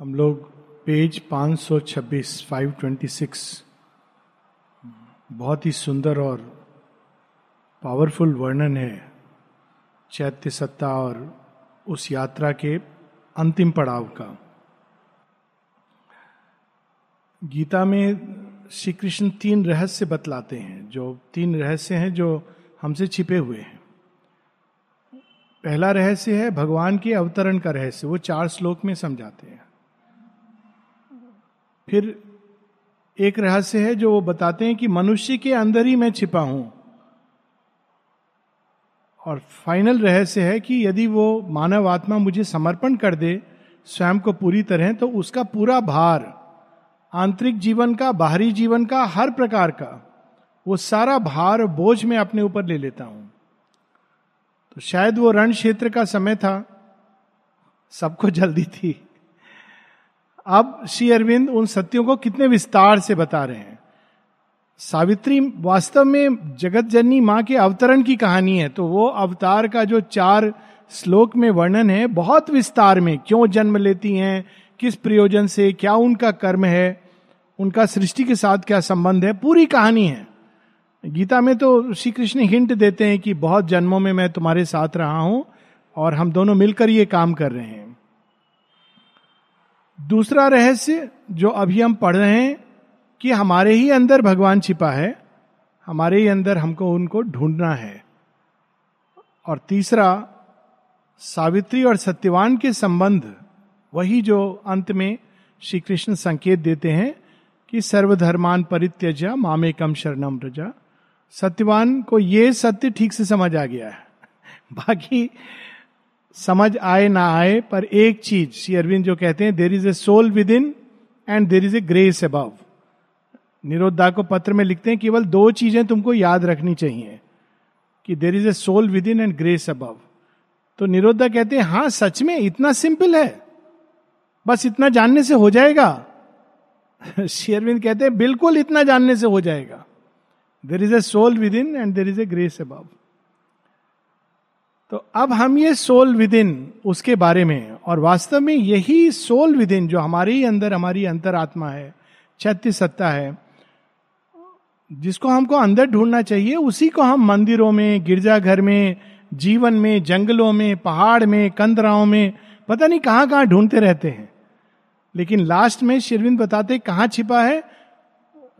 हम लोग पेज 526 526 बहुत ही सुंदर और पावरफुल वर्णन है चैत्य सत्ता और उस यात्रा के अंतिम पड़ाव का। गीता में श्री कृष्ण तीन रहस्य बतलाते हैं, जो तीन रहस्य हैं जो हमसे छिपे हुए हैं। पहला रहस्य है भगवान के अवतरण का रहस्य, वो चार श्लोक में समझाते हैं। फिर एक रहस्य है जो वो बताते हैं कि मनुष्य के अंदर ही मैं छिपा हूँ। और फाइनल रहस्य है कि यदि वो मानव आत्मा मुझे समर्पण कर दे, स्वयं को पूरी तरह तो उसका पूरा भार, आंतरिक जीवन का, बाहरी जीवन का, हर प्रकार का, वो सारा भार बोझ में अपने ऊपर ले लेता हूँ। तो शायद वो रण क्षेत्र का समय था, सबको जल्दी थी। अब श्री अरविंद उन सत्यों को कितने विस्तार से बता रहे हैं। सावित्री, वास्तव में जगत जननी माँ के अवतरण की कहानी है तो वो अवतार का जो चार श्लोक में वर्णन है, बहुत विस्तार में, क्यों जन्म लेती हैं, किस प्रयोजन से, क्या उनका कर्म है, उनका सृष्टि के साथ क्या संबंध है, पूरी कहानी है। गीता में तो श्री कृष्ण हिंट देते हैं कि बहुत जन्मों में मैं तुम्हारे साथ रहा हूँ और हम दोनों मिलकर ये काम कर रहे हैं। दूसरा रहस्य जो अभी हम पढ़ रहे हैं कि हमारे ही अंदर भगवान छिपा है, हमारे ही अंदर हमको उनको ढूंढना है। और तीसरा, सावित्री और सत्यवान के संबंध, वही जो अंत में श्री कृष्ण संकेत देते हैं कि सर्वधर्मान परित्यजा मामे कम शरणम रजा सत्यवान को ये सत्य ठीक से समझ आ गया है। बाकी समझ आए ना आए, पर एक चीज़ श्री अरविंद जो कहते हैं there is a soul within and there is a grace above Nirodha को पत्र में लिखते हैं, केवल दो चीज़ें तुमको याद रखनी चाहिए, कि there is a soul within and grace above तो निरोधा कहते हैं, हाँ, सच में इतना सिंपल है, बस इतना जानने से हो जाएगा। शेयरविंद कहते हैं, बिल्कुल इतना जानने से हो जाएगा। There is a soul within and there is a grace above तो अब हम ये सोल विद इन उसके बारे में, और वास्तव में यही सोल विद इन जो हमारे ही अंदर, हमारी अंतरात्मा है छत्य सत्ता है, जिसको हमको अंदर ढूंढना चाहिए, उसी को हम मंदिरों में, गिरजाघर में, जीवन में, जंगलों में, पहाड़ में, कंदराओं में, पता नहीं कहाँ कहाँ ढूंढते रहते हैं। लेकिन लास्ट में शिरविंद बताते कहाँ छिपा है?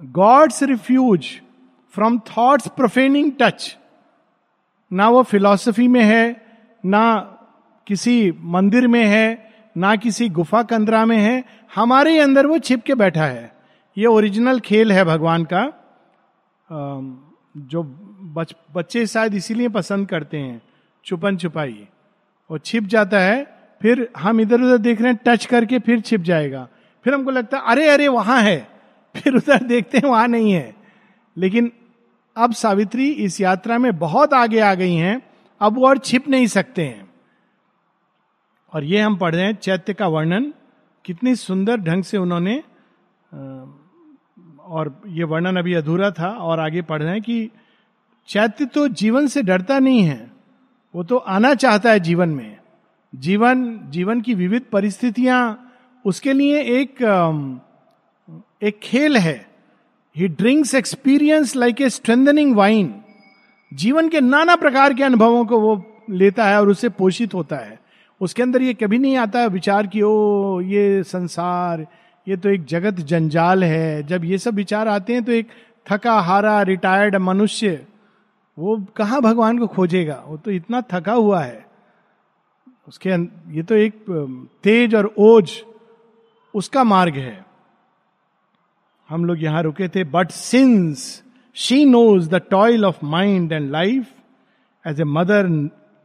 God's refuge from thoughts profaning touch ना वो फिलॉसफी में है ना किसी मंदिर में है ना किसी गुफा कंदरा में है हमारे अंदर वो छिप के बैठा है। ये ओरिजिनल खेल है भगवान का जो बच, बच्चे शायद इसीलिए पसंद करते हैं छुपन छुपाई। वो छिप जाता है फिर हम इधर उधर देख रहे हैं टच करके फिर छिप जाएगा। फिर हमको लगता है अरे अरे वहाँ है। फिर उधर देखते हैं वहाँ नहीं है। लेकिन अब सावित्री इस यात्रा में बहुत आगे आ गई हैं, अब वो और छिप नहीं सकते हैं। और ये हम पढ़ रहे हैं चैत्य का वर्णन, कितनी सुंदर ढंग से उन्होंने और ये वर्णन अभी अधूरा था, और आगे पढ़ रहे हैं कि चैत्य तो जीवन से डरता नहीं है, वो तो आना चाहता है जीवन में। जीवन जीवन की विविध परिस्थितियाँ, उसके लिए एक एक खेल है। He drinks experience like a strengthening wine जीवन के नाना प्रकार के अनुभवों को वो लेता है और उससे पोषित होता है। उसके अंदर ये कभी नहीं आता विचार कि, ओ, ये संसार, ये तो एक जगत जंजाल है। जब ये सब विचार आते हैं तो एक थका हारा, रिटायर्ड मनुष्य, वो कहाँ भगवान को खोजेगा? वो तो इतना थका हुआ है। उसके ये तो एक तेज और ओज उसका मार्ग है। हम लोग यहाँ रुके थे but since she knows the toil of mind and life as a mother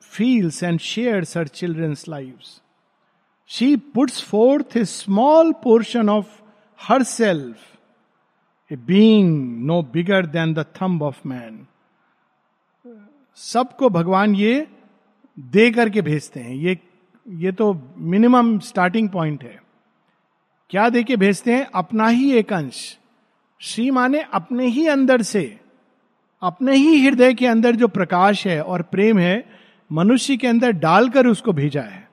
feels and share her children's life she puts forth a small portion of herself a being no bigger than the thumb of man सबको भगवान ये दे करके भेजते हैं। ये ये तो minimum starting point है। क्या देके भेजते हैं? अपना ही एक अंश। श्री माने अपने ही अंदर से, अपने ही हृदय के अंदर जो प्रकाश है और प्रेम है, मनुष्य के अंदर डालकर उसको भेजा है।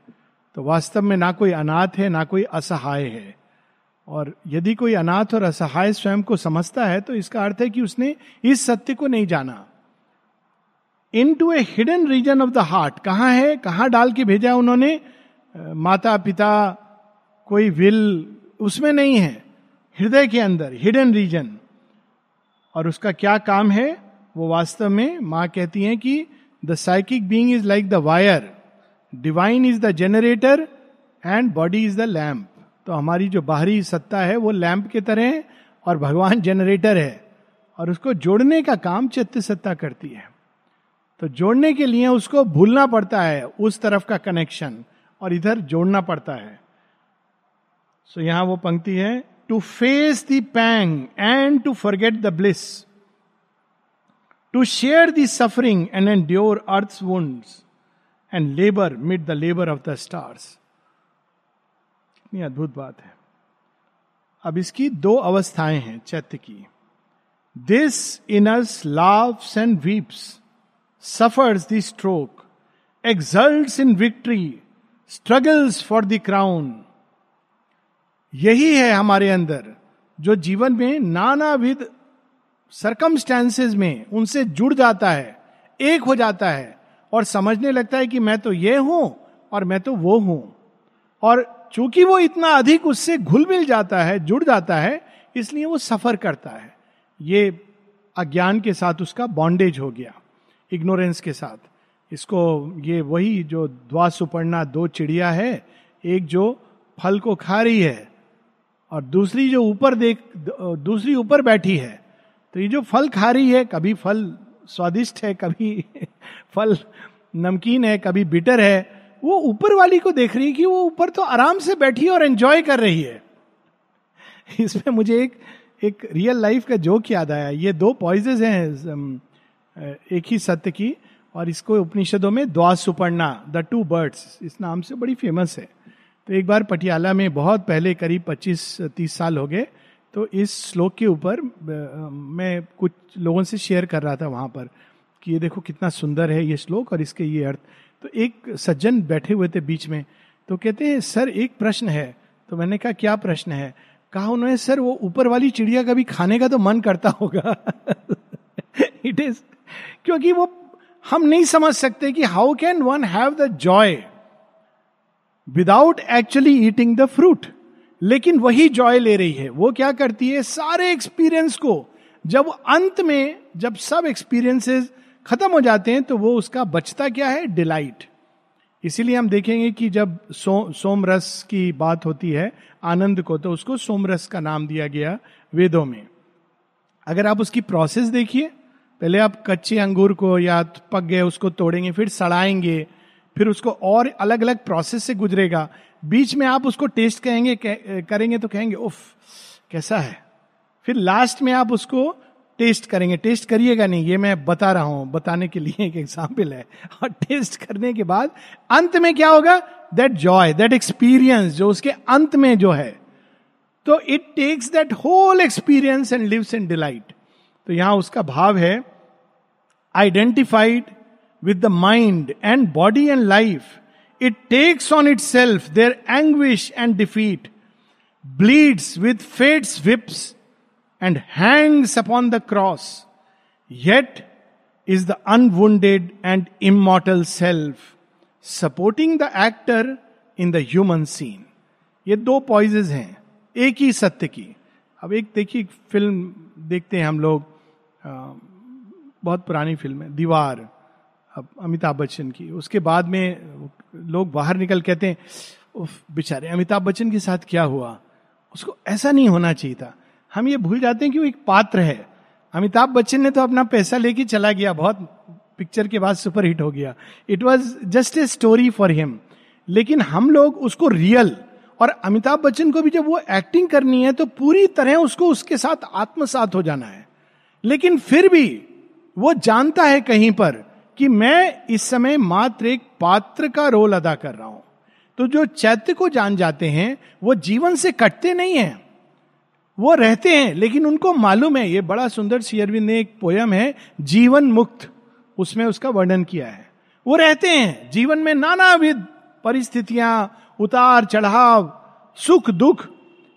तो वास्तव में ना कोई अनाथ है, ना कोई असहाय है। और यदि कोई अनाथ और असहाय स्वयं को समझता है तो इसका अर्थ है कि उसने इस सत्य को नहीं जाना। Into a hidden region of the heart कहाँ है? कहाँ डाल के भेजा उन्होंने? माता पिता कोई विल उसमें नहीं है। हृदय के अंदर हिडन रीजन और उसका क्या काम है? वो वास्तव में माँ कहती हैं कि the psychic being is like the wire divine is the generator and body is the lamp तो हमारी जो बाहरी सत्ता है, वो लैंप के तरह है और भगवान जनरेटर है। और उसको जोड़ने का काम चित्त सत्ता करती है। तो जोड़ने के लिए उसको भूलना पड़ता है, उस तरफ़ का कनेक्शन और इधर जोड़ना पड़ता है। सो यहाँ वो पंक्ति है to face the pang and to forget the bliss to share the suffering and endure earth wounds and labour mid the labour of the stars कितनी अद्भुत बात है। अब इसकी दो अवस्थाएँ हैं चैत्य की। This inners loves and weeps suffers the stroke exult in victory struggles for the crown यही है हमारे अंदर, जो जीवन में नानाविध सरकमस्टेंसेज में उनसे जुड़ जाता है, एक हो जाता है, और समझने लगता है कि मैं तो ये हूँ और मैं तो वो हूँ। और चूँकि वो इतना अधिक उससे घुल मिल जाता है, जुड़ जाता है, इसलिए वो सफ़र करता है। ये अज्ञान के साथ उसका बॉन्डेज हो गया इग्नोरेंस के साथ। इसको, ये वही जो द्वा सुपर्णा दो चिड़िया है, एक जो फल को खा रही है और दूसरी जो ऊपर देख, दूसरी ऊपर बैठी है तो ये जो फल खा रही है, कभी फल स्वादिष्ट है, कभी फल नमकीन है, कभी बिटर है, वो ऊपर वाली को देख रही है कि वो ऊपर तो आराम से बैठी और एंजॉय कर रही है। इसमें मुझे एक एक रियल लाइफ का जोक याद आया। ये दो पॉइजेज हैं एक ही सत्य की और इसको उपनिषदों में द्वा सुपर्णा द टू बर्ड्स इस नाम से बड़ी फ़ेमस है। तो एक बार पटियाला में बहुत पहले करीब 25-30 साल हो गए तो इस श्लोक के ऊपर मैं कुछ लोगों से शेयर कर रहा था वहाँ पर कि ये देखो कितना सुंदर है ये श्लोक और इसके ये अर्थ। तो एक सज्जन बैठे हुए थे बीच में तो कहते हैं, सर, एक प्रश्न है। तो मैंने कहा, क्या प्रश्न है? कहा उन्होंने, सर, वो ऊपर वाली चिड़िया का भी खाने का तो मन करता होगा। इट इज़ क्योंकि वो हम नहीं समझ सकते कि how can one have the joy without actually eating the fruit लेकिन वही जॉय ले रही है। वो क्या करती है? सारे एक्सपीरियंस को जब अंत में जब सब एक्सपीरियंसेस खत्म हो जाते हैं तो वो उसका बचता क्या है? डिलाइट इसीलिए हम देखेंगे कि जब सो, सोमरस की बात होती है आनंद को तो उसको सोमरस का नाम दिया गया वेदों में। अगर आप उसकी प्रोसेस देखिए पहले आप कच्चे अंगूर को या पक गए उसको तोड़ेंगे फिर सड़ाएँगे फिर उसको और अलग अलग प्रोसेस से गुजरेगा। बीच में आप उसको टेस्ट कहेंगे करेंगे तो कहेंगे, उफ, कैसा है? फिर लास्ट में आप उसको टेस्ट करेंगे। टेस्ट करिएगा नहीं, ये मैं बता रहा हूँ, बताने के लिए एक एग्ज़ाम्पल है। और टेस्ट करने के बाद अंत में क्या होगा? दैट जॉय दैट एक्सपीरियंस जो उसके अंत में जो है। तो it takes that whole experience and lives in delight तो यहाँ उसका भाव है identified the mind and body and life it takes on itself their anguish and defeat bleeds with fate's whips and hangs upon the cross, yet is the unwounded and immortal self, supporting the actor in the human scene. ये दो पॉइजेज हैं एक ही सत्य की अब एक देखिए film देखते हैं हम लोग बहुत पुरानी फ़िल्म है दीवार अमिताभ बच्चन की। उसके बाद में लोग बाहर निकल कहते हैं बेचारे, अमिताभ बच्चन के साथ क्या हुआ? उसको ऐसा नहीं होना चाहिए था। हम ये भूल जाते हैं कि वो एक पात्र है। अमिताभ बच्चन ने तो अपना पैसा लेके चला गया, बहुत पिक्चर के बाद सुपर हिट हो गया। It was just a story for him लेकिन हम लोग उसको रियल और अमिताभ बच्चन को भी जब वो एक्टिंग करनी है तो पूरी तरह उसको उसके साथ आत्मसात हो जाना है। लेकिन फिर भी वो जानता है कहीं पर कि मैं इस समय मात्र एक पात्र का रोल अदा कर रहा हूँ। तो जो चैत्य को जान जाते हैं, वो जीवन से कटते नहीं हैं। वो रहते हैं, लेकिन उनको मालूम है, ये बड़ा सुंदर शेयरविंद ने एक पोयम है, जीवन मुक्त। उसमें उसका वर्णन किया है। वो रहते हैं, जीवन में नानाविध परिस्थितियाँ, उतार चढ़ाव, सुख दुख,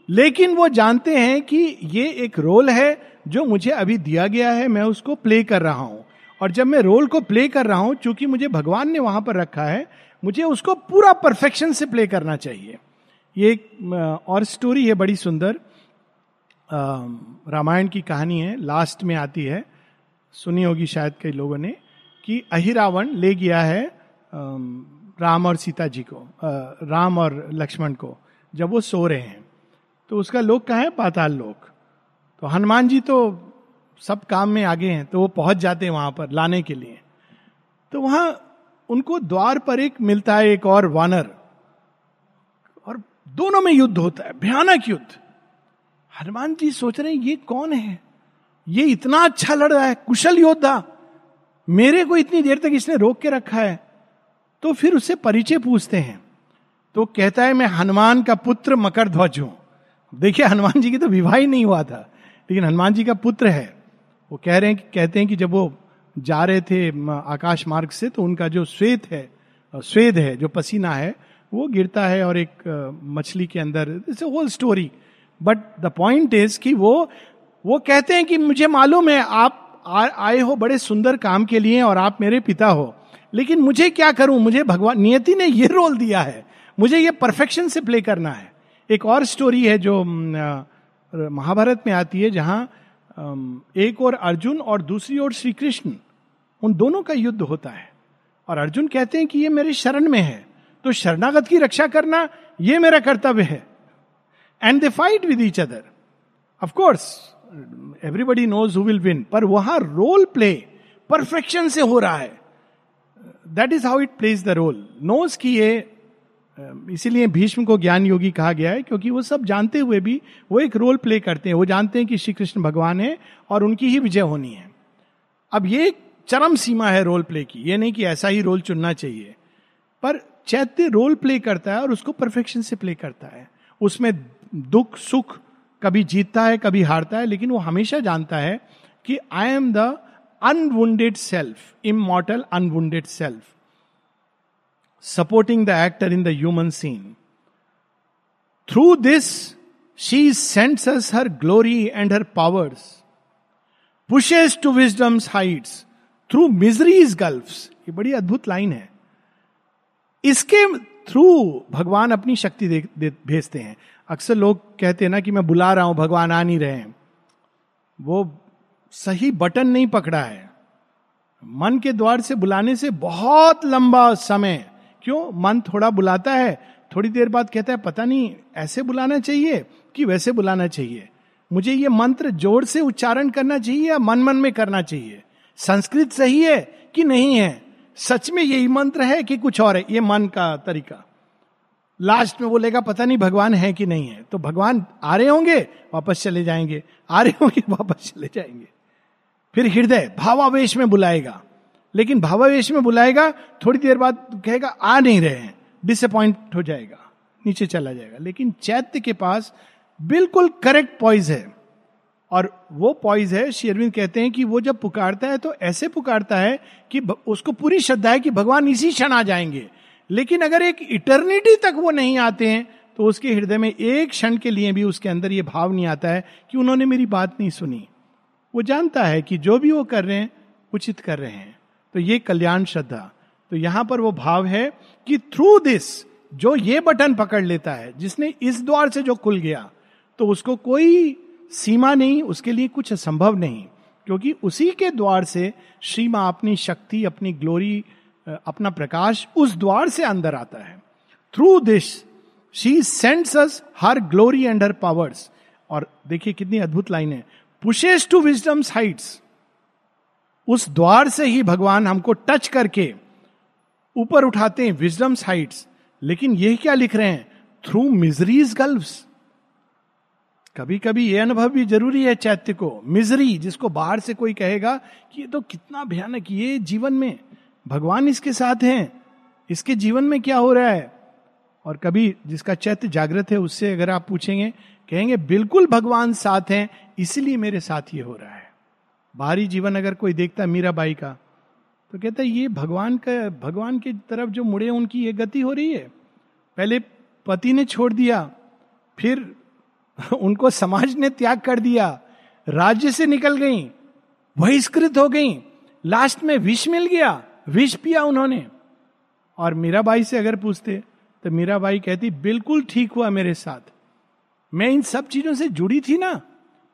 लेकिन वो जानते हैं कि ये एक रोल है जो मुझे अभी दिया गया है, मैं उसको प्ले कर रहा हूँ। और जब मैं रोल को प्ले कर रहा हूँ, चूँकि मुझे भगवान ने वहाँ पर रखा है, मुझे उसको पूरा परफेक्शन से प्ले करना चाहिए। ये एक और स्टोरी है बड़ी सुंदर। रामायण की कहानी है, लास्ट में आती है। सुनी होगी शायद कई लोगों ने, कि अहिरावण ले गया है राम और सीता जी को राम और लक्ष्मण को, जब वो सो रहे हैं। तो उसका लोक कहा है? पाताल लोक। तो हनुमान जी तो सब काम में आगे हैं तो वो पहुँच जाते हैं वहाँ पर लाने के लिए। तो वहाँ उनको द्वार पर एक मिलता है, एक और वानर। और दोनों में युद्ध होता है, भयानक युद्ध। हनुमान जी सोच रहे हैं, ये कौन है? ये इतना अच्छा लड़ रहा है, कुशल योद्धा। मेरे को इतनी देर तक इसने रोक के रखा है। तो फिर उससे परिचय पूछते हैं। तो कहता है, मैं हनुमान का पुत्र मकर ध्वज हूँ। देखिए, हनुमान जी की तो विवाह ही नहीं हुआ था, लेकिन हनुमान जी का पुत्र है। वो कह रहे हैं कि, कहते हैं कि जब वो जा रहे थे आकाश मार्ग से तो उनका जो श्वेत है स्वेद है, जो पसीना है, वो गिरता है और एक मछली के अंदर। It's whole story but the point is कि वो वो कहते हैं कि मुझे मालूम है, आप आए हो बड़े सुंदर काम के लिए और आप मेरे पिता हो। लेकिन मुझे क्या करूँ? मुझे भगवान, नियति ने ये रोल दिया है। मुझे ये परफेक्शन से प्ले करना है। एक और स्टोरी है जो महाभारत में आती है, जहाँ एक और अर्जुन और दूसरी ओर श्री कृष्ण उन दोनों का युद्ध होता है। और अर्जुन कहते हैं कि ये मेरे शरण में है तो शरणागत की रक्षा करना ये मेरा कर्तव्य है। And they fight with each other of course everybody knows who will win पर वहाँ रोल प्ले परफेक्शन से हो रहा है। That is how it plays the role knows की ये इसीलिए भीष्म को ज्ञान योगी कहा गया है, क्योंकि वो सब जानते हुए भी वो एक रोल प्ले करते हैं। वो जानते हैं कि श्री कृष्ण भगवान है और उनकी ही विजय होनी है। अब ये चरम सीमा है रोल प्ले की। ये नहीं कि ऐसा ही रोल चुनना चाहिए। पर चैत्य रोल प्ले करता है और उसको परफेक्शन से प्ले करता है। उसमें दुख, सुख कभी जीतता है, कभी हारता है, लेकिन वो हमेशा जानता है कि I am the unwounded self immortal unwounded self supporting the actor in the human scene. Through this, she sends us her glory and her powers, pushes to wisdom's heights, through misery's gulfs. ये बड़ी अद्भुत line है इसके through भगवान अपनी शक्ति भेजते हैं अक्सर लोग कहते हैं ना कि मैं बुला रहा हूँ भगवान आ नहीं रहे हैं वो सही बटन नहीं पकड़ा है मन के द्वार से बुलाने से बहुत लंबा समय क्यों मन थोड़ा बुलाता है? थोड़ी देर बाद कहता है, पता नहीं, ऐसे बुलाना चाहिए कि वैसे बुलाना चाहिए? मुझे ये मंत्र ज़ोर से उच्चारण करना चाहिए या मन मन में करना चाहिए? संस्कृत सही है कि नहीं है? सच में यही मंत्र है कि कुछ और है? ये मन का तरीका। लास्ट में बोलेगा, पता नहीं, भगवान है कि नहीं है? तो भगवान आ रहे होंगे, वापस चले जाएँगे। आ रहे होंगे, वापस चले जाएँगे। फिर हृदय, भावावेश में बुलाएगा। लेकिन भावावेश में बुलाएगा, थोड़ी देर बाद कहेगा, आ नहीं रहे हैं। डिसअपॉइंट हो जाएगा, नीचे चला जाएगा। लेकिन चैत्य के पास बिल्कुल करेक्ट पॉइज है। और वो पॉइज है शेरविंद कहते हैं कि वो जब पुकारता है तो ऐसे पुकारता है कि उसको पूरी श्रद्धा है कि भगवान इसी क्षण आ जाएँगे। लेकिन अगर एक इटर्निटी तक वो नहीं आते हैं तो उसके हृदय में एक क्षण के लिए भी उसके अंदर ये भाव नहीं आता है कि उन्होंने मेरी बात नहीं सुनी। वो जानता है कि जो भी वो कर रहे हैं, उचित कर रहे हैं। तो ये कल्याण श्रद्धा। तो यहाँ पर वो भाव है कि थ्रू दिस जो ये बटन पकड़ लेता है, जिसने इस द्वार से जो खुल गया तो उसको कोई सीमा नहीं, उसके लिए कुछ असंभव नहीं, क्योंकि उसी के द्वार से श्री माँ अपनी शक्ति, अपनी ग्लोरी अपना प्रकाश उस द्वार से अंदर आता है। Through this she sends us her glory and her powers और देखिए कितनी अद्भुत लाइन है। पुशेस टू विजडम्स हाइट्स उस द्वार से ही भगवान हमको टच करके ऊपर उठाते हैं विजडम हाइट्स लेकिन ये क्या लिख रहे हैं? थ्रू मिजरीज गल्फ्स कभी कभी ये अनुभव भी ज़रूरी है चैत्य को। मिजरी जिसको बाहर से कोई कहेगा कि ये तो कितना भयानक, ये जीवन में। भगवान इसके साथ हैं। इसके जीवन में क्या हो रहा है? और कभी जिसका चैत्य जागृत है, उससे अगर आप पूछेंगे, कहेंगे, बिल्कुल भगवान साथ हैं, इसलिए मेरे साथ ये हो रहा है। बाहरी जीवन अगर कोई देखता है मीराबाई का तो कहता है, ये भगवान का, भगवान की तरफ़ जो मुड़े उनकी ये गति हो रही है। पहले पति ने छोड़ दिया, फिर उनको समाज ने त्याग कर दिया, राज्य से निकल गई, बहिष्कृत हो गई, लास्ट में विष मिल गया, विष पिया उन्होंने। और मीराबाई से अगर पूछते तो मीराबाई कहती, बिल्कुल ठीक हुआ मेरे साथ। मैं इन सब चीज़ों से जुड़ी थी ना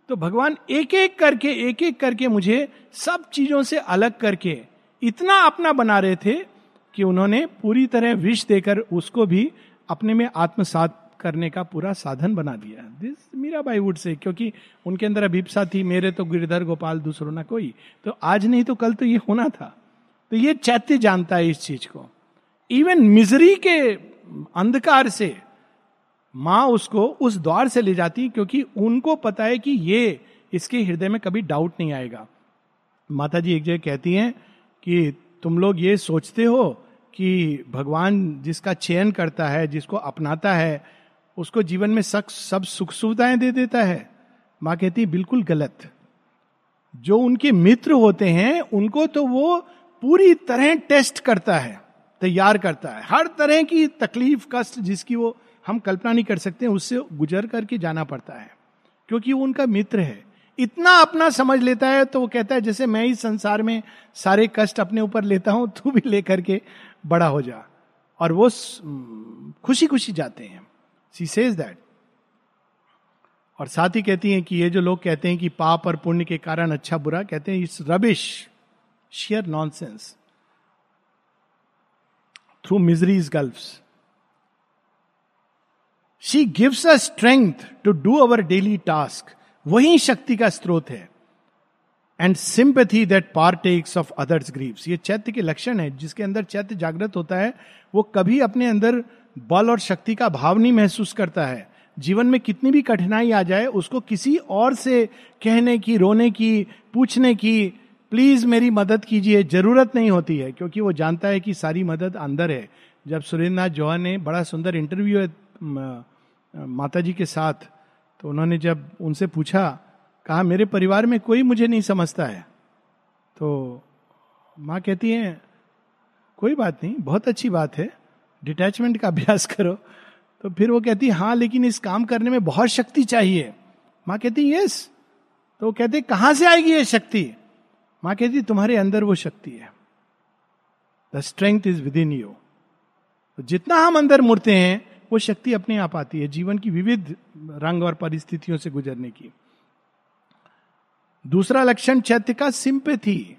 तो भगवान एक एक करके एक एक करके मुझे सब चीज़ों से अलग करके इतना अपना बना रहे थे कि उन्होंने पूरी तरह विष देकर उसको भी अपने में आत्मसात करने का पूरा साधन बना दिया। This Meera by would say क्योंकि उनके अंदर अभिप्सा थी, मेरे तो गिरधर गोपाल, दूसरों ना कोई। तो आज नहीं तो कल तो ये होना था। तो ये चैत्य जानता है इस चीज़ को। इवन मिजरी के अंधकार से माँ उसको उस द्वार से ले जाती क्योंकि उनको पता है कि ये इसके हृदय में कभी डाउट नहीं आएगा। माता जी एक जगह कहती हैं कि तुम लोग ये सोचते हो कि भगवान जिसका चयन करता है, जिसको अपनाता है, उसको जीवन में सक, सब सुख सुविधाएँ दे देता है। माँ कहती, बिल्कुल गलत। जो उनके मित्र होते हैं, उनको तो वो पूरी तरह टेस्ट करता है, तैयार करता है। हर तरह की तकलीफ़, कष्ट जिसकी वो हम कल्पना नहीं कर सकते, उससे गुजर करके जाना पड़ता है, क्योंकि वो उनका मित्र है। इतना अपना समझ लेता है तो वो कहता है, जैसे मैं इस संसार में सारे कष्ट अपने ऊपर लेता हूँ, तू भी लेकर के बड़ा हो जा। और वो खुशी खुशी जाते हैं। सी सेज दैट और साथ ही कहती हैं कि ये जो लोग कहते हैं कि पाप और पुण्य के कारण अच्छा बुरा, कहते हैं it's rubbish sheer nonsense through miseries gulf she gives a strength to do our daily task वही शक्ति का स्रोत है। And sympathy that takes of others grieves ये चैत्य के लक्षण है, जिसके अंदर चैत्य जागृत होता है, वो कभी अपने अंदर बल और शक्ति का भाव नहीं महसूस करता है। जीवन में कितनी भी कठिनाई आ जाए, उसको किसी और से कहने की, रोने की, पूछने की, प्लीज़ मेरी मदद कीजिए, ज़रूरत नहीं होती है, क्योंकि वो जानता है कि सारी मदद अंदर है। जब सुरेंद्रनाथ जौहर ने बड़ा सुंदर इंटरव्यू है माता जी के साथ तो उन्होंने जब उनसे पूछा, कहा, मेरे परिवार में कोई मुझे नहीं समझता है। तो माँ कहती है, कोई बात नहीं, बहुत अच्छी बात है, डिटैचमेंट का अभ्यास करो। तो फिर वो कहती हाँ लेकिन इस काम करने में बहुत शक्ति चाहिए। माँ कहती, यस। तो वो कहते, कहाँ से आएगी ये शक्ति? माँ कहती, तुम्हारे अंदर वो शक्ति है। The strength is within you जितना हम अंदर मुड़ते हैं वो शक्ति अपने आप आती है, जीवन की विविध रंग और परिस्थितियों से गुजरने की। दूसरा लक्षण चैत्य का सिंपथी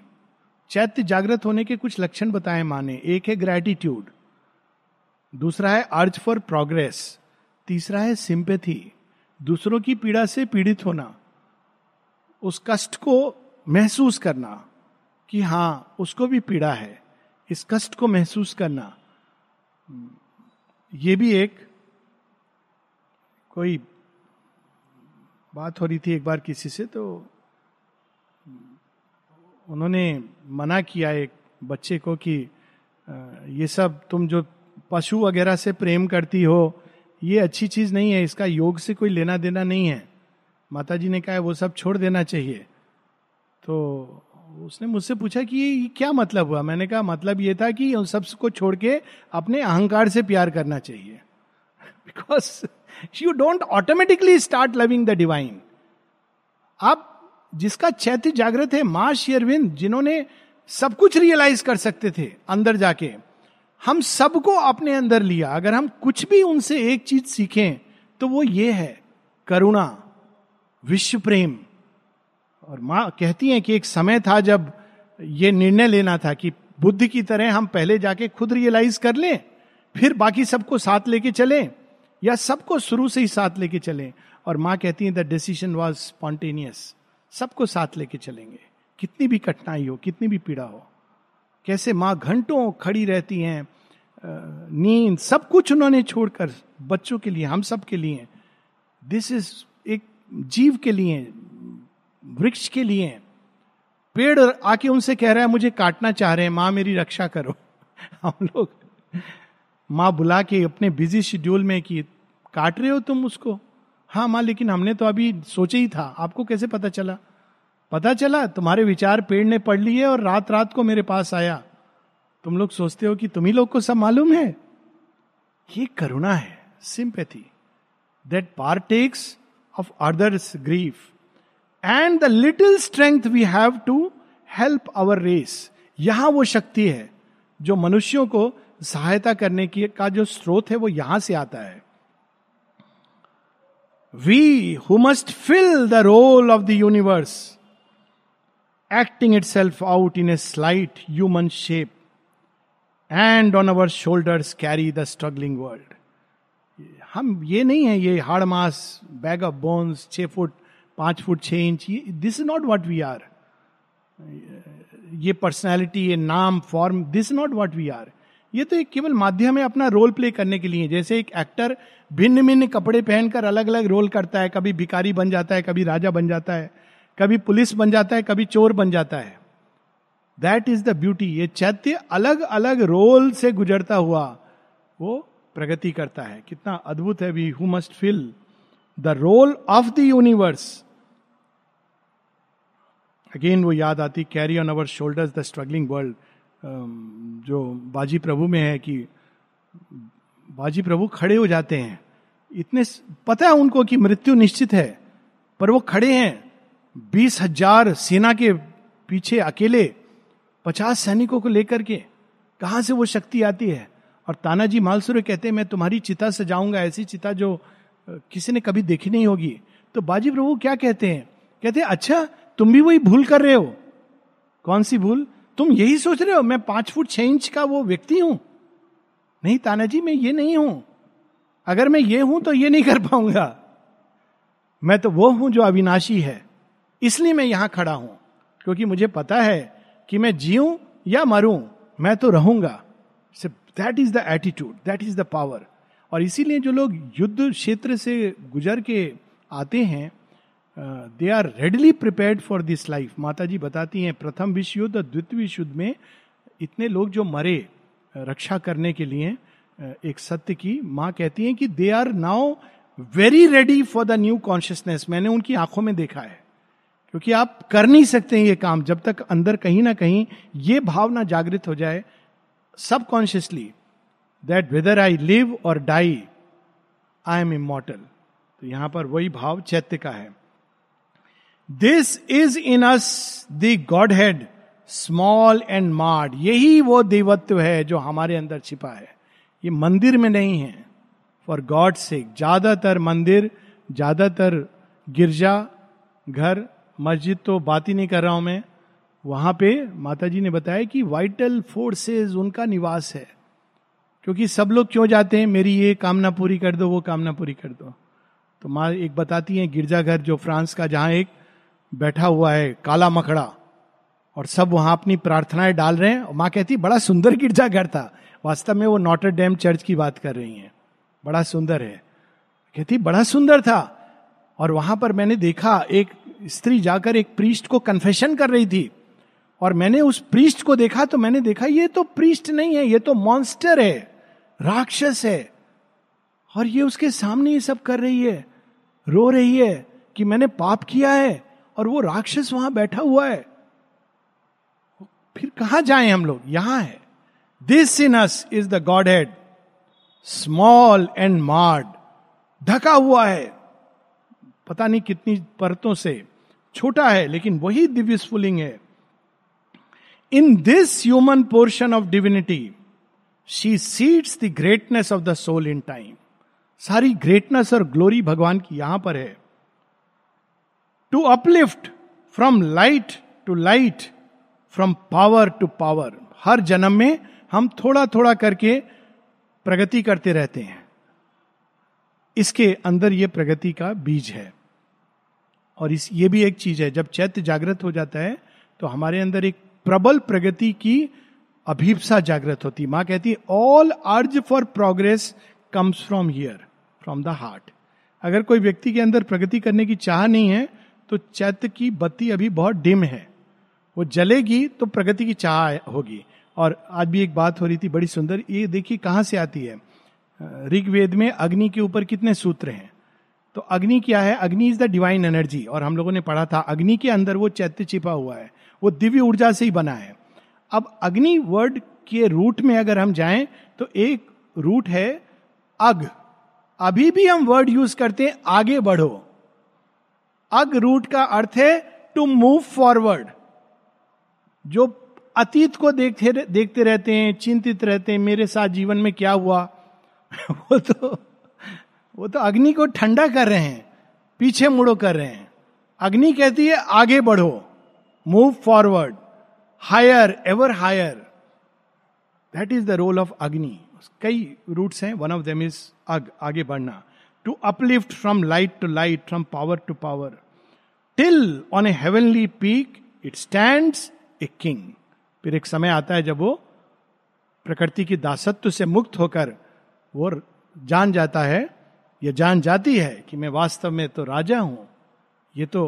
चैत्य जागृत होने के कुछ लक्षण बताए माने। एक है ग्रेटिट्यूड दूसरा है अर्ज़ फॉर प्रोग्रेस तीसरा है सिंपैथी दूसरों की पीड़ा से पीड़ित होना, उस कष्ट को महसूस करना कि हाँ उसको भी पीड़ा है। इस कष्ट को महसूस करना। ये भी एक कोई बात हो रही थी एक बार किसी से तो उन्होंने मना किया एक बच्चे को कि ये सब तुम जो पशु वगैरह से प्रेम करती हो, ये अच्छी चीज़ नहीं है, इसका योग से कोई लेना देना नहीं है। माता जी ने कहा वो सब छोड़ देना चाहिए। तो उसने मुझसे पूछा कि ये क्या मतलब हुआ? मैंने कहा मतलब ये था कि उन सबको छोड़ के अपने अहंकार से प्यार करना चाहिए। Because you don't automatically start loving the divine आप जिसका चैत्य जागृत है, माँ शेरविंद, जिन्होंने सब कुछ रियलाइज़ कर सकते थे अंदर जाके, हम सबको अपने अंदर लिया। अगर हम कुछ भी उनसे एक चीज़ सीखें तो वो ये है, करुणा, विश्व प्रेम। और माँ कहती हैं कि एक समय था जब ये निर्णय लेना था कि बुद्ध की तरह हम पहले जाके खुद रियलाइज़ कर लें, फिर बाकी सबको साथ लेके चले, या सबको शुरू से ही साथ लेके चले। और माँ कहती है द डिसीज़न वॉज़ स्पॉन्टेनियस सबको साथ लेके चलेंगे। कितनी भी कठिनाई हो, कितनी भी पीड़ा हो, कैसे माँ घंटों खड़ी रहती हैं नींद सब कुछ उन्होंने छोड़कर, बच्चों के लिए, हम सब के लिए दिस इज़ एक जीव के लिए वृक्ष के लिए। पेड़ आके उनसे कह रहा है, मुझे काटना चाह रहे हैं, माँ मेरी रक्षा करो। हम लोग माँ बुला के अपने बिज़ी शेड्यूल में कि, काट रहे हो तुम उसको? हाँ माँ, लेकिन हमने तो अभी सोचे ही था। आपको कैसे पता चला? पता चला? तुम्हारे विचार पेड़ ने पढ़ लिए और रात रात को मेरे पास आया। तुम लोग सोचते हो कि तुम ही लोग को सब मालूम है? ये करुणा है, sympathy that partakes of others grief. And the little strength we have to help our race यहाँ वो शक्ति है, जो मनुष्यों को सहायता करने की, का जो स्रोत है वो यहाँ से आता है। We who must fill the role of the universe acting itself out in a slight human shape and on our shoulders carry the struggling world हम ये नहीं है, ये hard mass bag of bones छह फुट पाँच foot छह inch this is not what we are ये personality ये नाम form this not what we are ये तो एक केवल माध्यम है अपना रोल प्ले करने के लिए। जैसे एक एक्टर भिन्न भिन्न कपड़े पहनकर अलग अलग रोल करता है। कभी भिकारी बन जाता है, कभी राजा बन जाता है, कभी पुलिस बन जाता है, कभी चोर बन जाता है। दैट इज़ द ब्यूटी ये चैत्य अलग अलग रोल से गुजरता हुआ, वो प्रगति करता है। कितना अद्भुत है we who must fill the role of the universe again वो याद आती carry on our shoulders the struggling world जो बाजी प्रभु में है कि बाजी प्रभु खड़े हो जाते हैं। इतने पता है उनको कि मृत्यु निश्चित है, पर वो खड़े हैं। बीस हज़ार सेना के पीछे अकेले, पचास सैनिकों को लेकर के, कहा से वो शक्ति आती है? और तानाजी मालसुरे कहते हैं, मैं तुम्हारी चिता सजाऊँगा, ऐसी चिता जो किसी ने कभी देखी नहीं होगी। तो बाजी प्रभु क्या कहते हैं? कहते हैं अच्छा तुम भी वही भूल कर रहे हो। कौन सी भूल? तुम यही सोच रहे हो, मैं पाँच फुट छह इंच का वो व्यक्ति हूँ। नहीं तानाजी मैं ये नहीं हूँ। अगर मैं ये हूँ तो ये नहीं कर पाऊँगा। मैं तो वो हूँ जो अविनाशी है। इसलिए मैं यहाँ खड़ा हूँ, क्योंकि मुझे पता है कि मैं जीऊं या मरूं, मैं तो रहूँगा। That is the attitude that is the power और इसीलिए जो लोग युद्ध क्षेत्र से गुजर के आते हैं they are readily prepared for this life माता जी बताती हैं, प्रथम विश्व युद्ध और द्वितीय विश्व युद्ध में इतने लोग जो मरे रक्षा करने के लिए एक सत्य की माँ कहती हैं कि they are now very ready for the new consciousness मैंने उनकी आँखों में देखा है। क्योंकि आप कर नहीं सकते ये काम, जब तक अंदर कहीं ना कहीं ये भावना जागृत हो जाए सब consciously that whether I live और डाई आई एम इमोटल तो यहाँ पर वही भाव चैत्य का है। This is in us the godhead small and marred यही वो देवत्व है जो हमारे अंदर छिपा है। ये मंदिर में नहीं है। फॉर गॉड से ज़्यादातर मंदिर, ज़्यादातर गिरजा, घर, मस्जिद तो बात ही नहीं कर रहा हूँ मैं। वहाँ पे माता जी ने बताया कि वाइटल फोर्सेस उनका निवास है। क्योंकि सब लोग क्यों जाते हैं? मेरी ये कामना पूरी कर दो, वो कामना पूरी कर दो। तो माँ एक बताती है गिरजाघर जो फ्रांस का, जहाँ एक बैठा हुआ है काला मकड़ा, और सब वहाँ अपनी प्रार्थनाएँ डाल रहे हैं। और माँ कहती, बड़ा सुंदर गिरजाघर था। वास्तव में वो नॉटर डैम चर्च की बात कर रही हैं। बड़ा सुंदर है। कहती, बड़ा सुंदर था। और वहाँ पर मैंने देखा, एक स्त्री जाकर एक प्रीस्ट को कन्फेशन कर रही थी। और मैंने उस प्रीस्ट को देखा तो मैंने देखा, ये तो प्रीस्ट नहीं है, ये तो मॉन्स्टर है, राक्षस है। और ये उसके सामने ये सब कर रही है, रो रही है कि मैंने पाप किया है। और वो राक्षस वहाँ बैठा हुआ है। फिर कहा जाए हम लोग? यहाँ है। This in us is the godhead small and marred ढका हुआ है। पता नहीं कितनी परतों से। छोटा है, लेकिन वही दिव्य स्फुलिंग है। In this human portion of divinity she seeds the greatness of the soul in time सारी ग्रेटनेस और ग्लोरी भगवान की यहाँ पर है। To uplift from light to light from power to power हर जन्म में हम थोड़ा थोड़ा करके प्रगति करते रहते हैं। इसके अंदर यह प्रगति का बीज है। और इस, ये भी एक चीज़ है, जब चैत्य जागृत हो जाता है तो हमारे अंदर एक प्रबल प्रगति की अभिप्सा जागृत होती माँ कहती all urge for progress comes from here from the heart अगर कोई व्यक्ति के अंदर प्रगति करने की चाह नहीं है तो चैत्य की बत्ती अभी बहुत डिम है। वो जलेगी तो प्रगति की चाह होगी। और आज भी एक बात हो रही थी बड़ी सुंदर, ये देखिए कहाँ से आती है? ऋग्वेद में अग्नि के ऊपर कितने सूत्र हैं? तो अग्नि क्या है? अग्नि इज़ द डिवाइन एनर्जी और हम लोगों ने पढ़ा था, अग्नि के अंदर वो चैत्य छिपा हुआ है। वो दिव्य ऊर्जा से ही बना है। अब अग्नि वर्ड के रूट में अगर हम जाएँ तो एक रूट है अग। अभी भी हम वर्ड यूज़ करते हैं, आगे बढ़ो। अग रूट का अर्थ है टू मूव फॉरवर्ड जो अतीत को देखते देखते रहते हैं, चिंतित रहते हैं, मेरे साथ जीवन में क्या हुआ? वो तो वो तो अग्नि को ठंडा कर रहे हैं, पीछे मुड़ो कर रहे हैं। अग्नि कहती है, आगे बढ़ो move forward higher ever higher that is the role of अग्नि कई रूट्स हैं वन ऑफ़ देम इज़ अग आगे बढ़ना। To uplift from light to light from power to power till on a heavenly peak it stand a king फिर एक समय आता है जब वो प्रकृति की दासत्व से मुक्त होकर वो जान जाता है, या जान जाती है कि मैं वास्तव में तो राजा हूँ। ये तो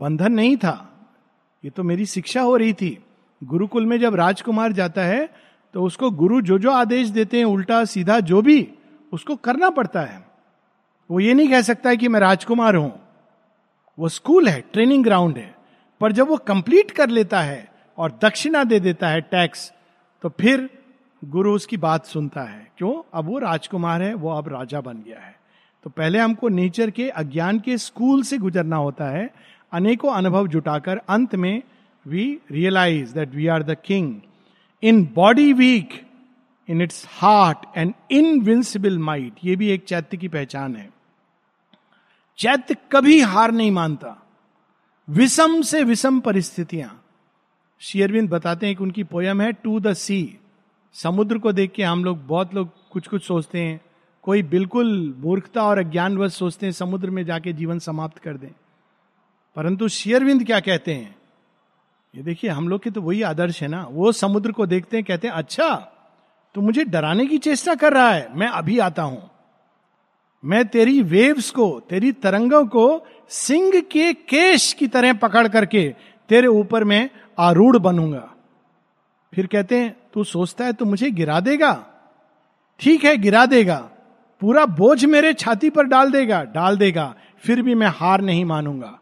बंधन नहीं था। ये तो मेरी शिक्षा हो रही थी। गुरुकुल में जब राजकुमार जाता है तो उसको गुरु जो जो आदेश देते हैं, उल्टा सीधा जो भी उसको करना पड़ता है। वो ये नहीं कह सकता है कि मैं राजकुमार हूँ। वो स्कूल है, ट्रेनिंग ग्राउंड है। पर जब वो कंप्लीट कर लेता है और दक्षिणा दे देता है टैक्स तो फिर गुरु उसकी बात सुनता है। क्यों? अब वो राजकुमार है, वो अब राजा बन गया है। तो पहले हमको नेचर के, अज्ञान के स्कूल से गुजरना होता है। अनेकों अनुभव जुटाकर अंत में we realise that we are the king in body weak in its heart and invincible might ये भी एक चैत्य की पहचान है। चैत्य कभी हार नहीं मानता। विषम से विषम परिस्थितियाँ। शेयरविंद बताते हैं कि उनकी पोयम है टू द सी। समुद्र को देख के हम लोग बहुत लोग कुछ कुछ सोचते हैं। कोई बिल्कुल मूर्खता और अज्ञानवश सोचते हैं समुद्र में जाके जीवन समाप्त कर दें। परंतु शेयरविंद क्या कहते हैं? ये देखिए, हम लोग के तो वही आदर्श है ना। वो समुद्र को देखते हैं, कहते हैं अच्छा तो मुझे डराने की चेष्टा कर रहा है। मैं अभी आता हूँ। मैं तेरी वेव्स को, तेरी तरंगों को सिंह के केश की तरह पकड़ करके तेरे ऊपर मैं आरूढ़ बनूँगा। फिर कहते हैं, तू सोचता है तो मुझे गिरा देगा? ठीक है, गिरा देगा। पूरा बोझ मेरे छाती पर डाल देगा डाल देगा। फिर भी मैं हार नहीं मानूँगा।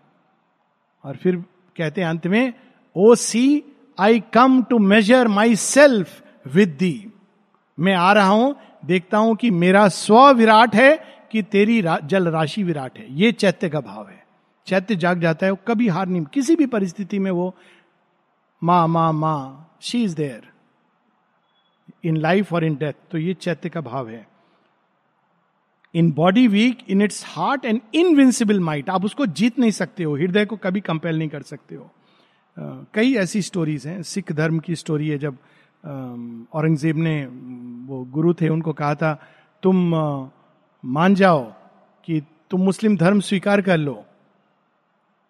और फिर कहते हैं अंत में, O see, I come to measure myself with thee. मैं आ रहा हूँ देखता हूँ कि मेरा स्व विराट है कि तेरी रा, जल राशि विराट है। ये चैत्य का भाव है। चैत्य जाग जाता है वो कभी हार नहीं। किसी भी परिस्थिति में वो मा मा मा she is there in life और इन डेथ तो ये चैत्य का भाव है। In body weak in its heart and invincible might आप उसको जीत नहीं सकते हो हृदय को कभी कंपेल नहीं कर सकते हो। uh, कई ऐसी स्टोरीज हैं। सिख धर्म की स्टोरी है जब औरंगज़ेब ने, वो गुरु थे, उनको कहा था, तुम मान जाओ कि तुम मुस्लिम धर्म स्वीकार कर लो।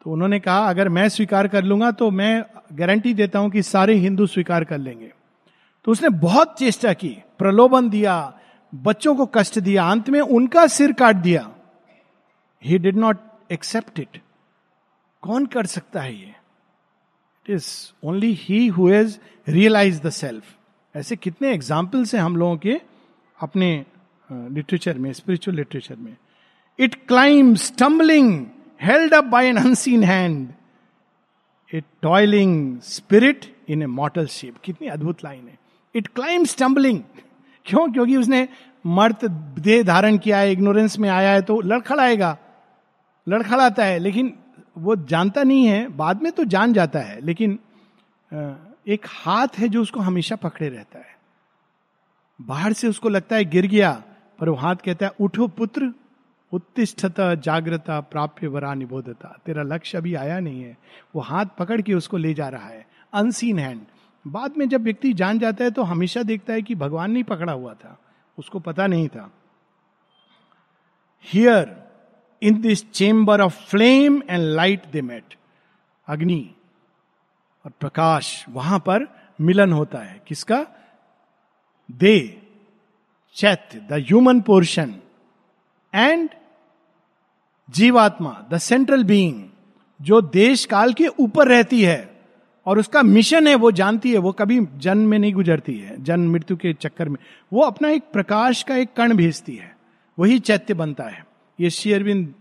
तो उन्होंने कहा, अगर मैं स्वीकार कर लूँगा तो मैं गारंटी देता हूँ कि सारे हिंदू स्वीकार कर लेंगे। तो उसने बहुत चेष्टा की, प्रलोभन दिया, बच्चों को कष्ट दिया, अंत में उनका सिर काट दिया। He did not accept it कौन कर सकता है ये? It is only he who has realise the self ऐसे कितने एग्जाम्पल्स हैं हम लोगों के अपने लिटरेचर में स्पिरिचुअल लिटरेचर में। It climb stumbling held up by an unseen hand a toiling spirit in a mortal shape कितनी अद्भुत लाइन है। इट क्लाइम स्टम्बलिंग क्यों? क्योंकि उसने मर्त, देह धारण किया है इग्नोरेंस में आया है तो लड़खड़ाएगा। लड़खड़ाता है, लेकिन वो जानता नहीं है, बाद में तो जान जाता है, लेकिन एक हाथ है जो उसको हमेशा पकड़े रहता है। बाहर से उसको लगता है, गिर गया। पर वो हाथ कहता है, उठो पुत्र, उत्तिष्ठता, जागृता, प्राप्य वरा, निबोधता। तेरा लक्ष्य अभी आया नहीं है। वो हाथ पकड़ के उसको ले जा रहा है अनसीन हैंड बाद में जब व्यक्ति जान जाता है तो हमेशा देखता है कि भगवान नहीं पकड़ा हुआ था, उसको पता नहीं था। Here in this chamber of flame and light they met अग्नि और प्रकाश वहाँ पर मिलन होता है। किसका? दे चैत्य द ह्यूमन पोर्शन एंड जीवात्मा द सेंट्रल बीइंग जो देश काल के ऊपर रहती है और उसका मिशन है, वो जानती है, वो कभी जन्म में नहीं गुजरती है, जन्म मृत्यु के चक्कर में। वो अपना एक प्रकाश का एक कण भेजती है, वही चैत्य बनता है। ये शेयरविंद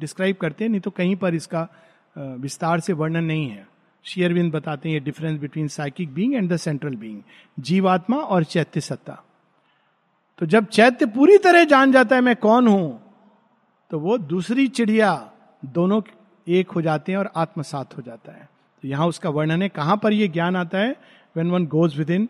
डिस्क्राइब करते हैं, नहीं तो कहीं पर इसका विस्तार से वर्णन नहीं है। शेयरविंद बताते हैं difference between psychic being and the central being जीवात्मा और चैत्य सत्ता। तो जब चैत्य पूरी तरह जान जाता है मैं कौन हूँ तो वो दूसरी चिड़िया दोनों एक हो जाते हैं और आत्मसात हो जाता है। तो यहाँ उसका वर्णन है, कहाँ पर यह ज्ञान आता है? When one goes within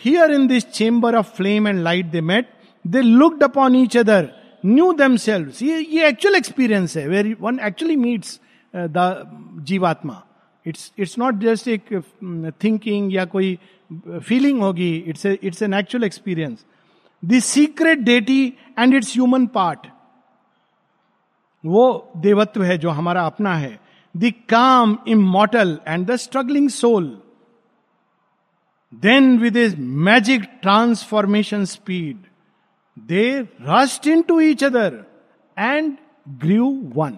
here in this chamber of flame and light they met they looked upon each other knew themselves ये ये एक्चुअल एक्सपीरियंस है where one actually meets the जीवात्मा इट्स इट्स नॉट जस्ट एक thinking या कोई feeling होगी. It's it's an actual experience the secret deity and its human part वो देवत्व है जो हमारा अपना है. The calm immortal and the struggling soul then with is magic transformation speed they rushed into each other and grew one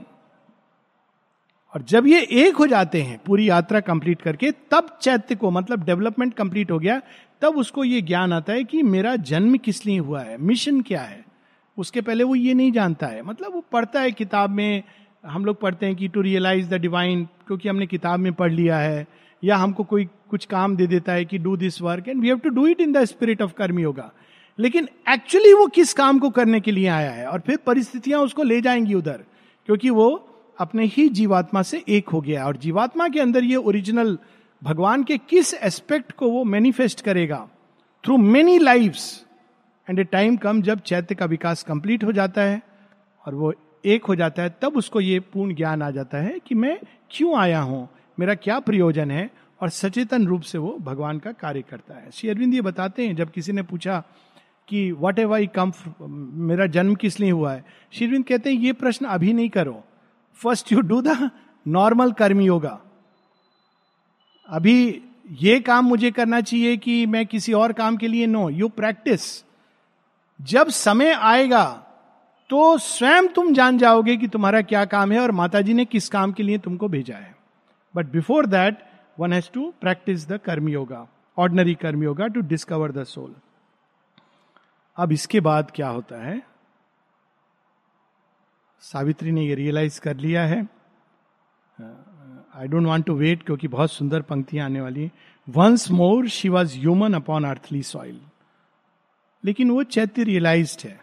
और जब ये एक हो जाते हैं, पूरी यात्रा कंप्लीट करके, तब चैत्य को मतलब डेवलपमेंट कंप्लीट हो गया, तब उसको ये ज्ञान आता है कि मेरा जन्म किस लिए हुआ है मिशन क्या है। उसके पहले वो ये नहीं जानता है। मतलब वो पढ़ता है किताब में, हम लोग पढ़ते हैं कि टू रियलाइज़ द डिवाइन क्योंकि हमने किताब में पढ़ लिया है, या हमको कोई कुछ काम दे देता है कि do this work and we have to do it in the spirit of karma yoga लेकिन एक्चुअली वो किस काम को करने के लिए आया है? और फिर परिस्थितियाँ उसको ले जाएँगी उधर, क्योंकि वो अपने ही जीवात्मा से एक हो गया और जीवात्मा के अंदर ये ओरिजिनल भगवान के किस एस्पेक्ट को वो मैनिफेस्ट करेगा? Through many life and a time come जब चैत्य का विकास कंप्लीट हो जाता है, और वो एक हो जाता है, तब उसको ये पूर्ण ज्ञान आ जाता है कि मैं क्यों आया हूँ? मेरा क्या प्रयोजन है? और सचेतन रूप से वो भगवान का कार्य करता है। श्री अरविंद ये बताते हैं, जब किसी ने पूछा कि वट एव आई कम मेरा जन्म किस लिए हुआ है? श्री अरविंद कहते हैं, ये प्रश्न अभी नहीं करो। First you do the normal karma yoga. अभी ये काम मुझे करना चाहिए कि मैं किसी और काम के लिए नो यू प्रैक्टिस जब समय आएगा तो स्वयं तुम जान जाओगे कि तुम्हारा क्या काम है और माता जी ने किस काम के लिए तुमको भेजा है। But before that one has to practise the karma yoga ordinary karma yoga to discover the soul अब इसके बाद क्या होता है? सावित्री ने ये रियलाइज़ कर लिया है। I don't want to wait क्योंकि बहुत सुंदर पंक्तियाँ आने वाली once more she was human upon earthly soil लेकिन वो चैत्य रियलाइज़ है।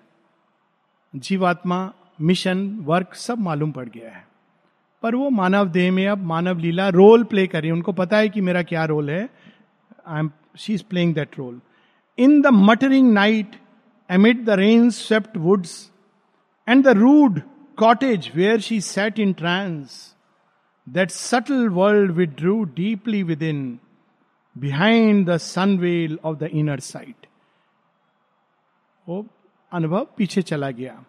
जीवात्मा मिशन वर्क सब मालूम पड़ गया है। पर वो मानव देह में अब मानव लीला रोल प्ले कर रही है। उनको पता है कि मेरा क्या रोल है। I am she is playing that role in the muttering night the rain swept woods and the rude cottage where she sat in trance that subtle world withdrew deeply within behind the sunveil of the inner sight वो अनुभव पीछे चला गया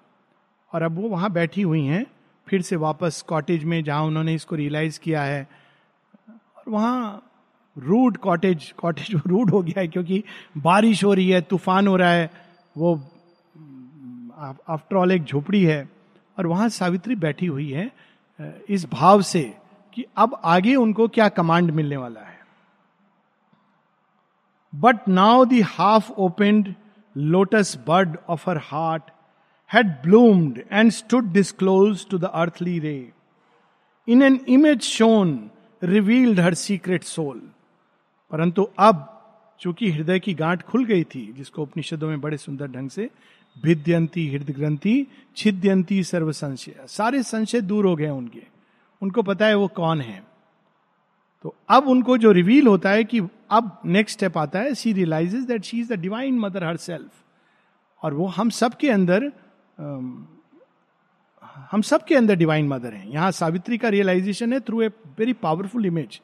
और अब वो वहाँ बैठी हुई हैं, फिर से वापस कॉटेज में जहाँ उन्होंने इसको रियलाइज़ किया है। और वहाँ रूड कॉटेज कॉटेज रूड हो गया है क्योंकि बारिश हो रही है, तूफ़ान हो रहा है वो आफ्टर एक झोपड़ी है और वहाँ सावित्री बैठी हुई है इस भाव से कि अब आगे उनको क्या कमांड मिलने वाला है। But now the half opened lotus bud of her heart had bloomed and stood disclosed to the earthly ray in an image shone revealed her secret soul परंतु अब चूँकि हृदय की गांठ खुल गई थी, जिसको उपनिषदों में बड़े सुंदर ढंग से भिद्यंती हृदय ग्रंथि छिद्यंती सर्व संशय सारे संशय दूर हो गए उनके। उनको पता है वो कौन है। तो अब उनको जो रिवील होता है कि अब नेक्स्ट स्टेप आता है she realises that she is the divine mother herself और वो हम सब के अंदर हम सब के अंदर डिवाइन मदर हैं। यहाँ सावित्री का रियलाइजेशन है through a very powerful image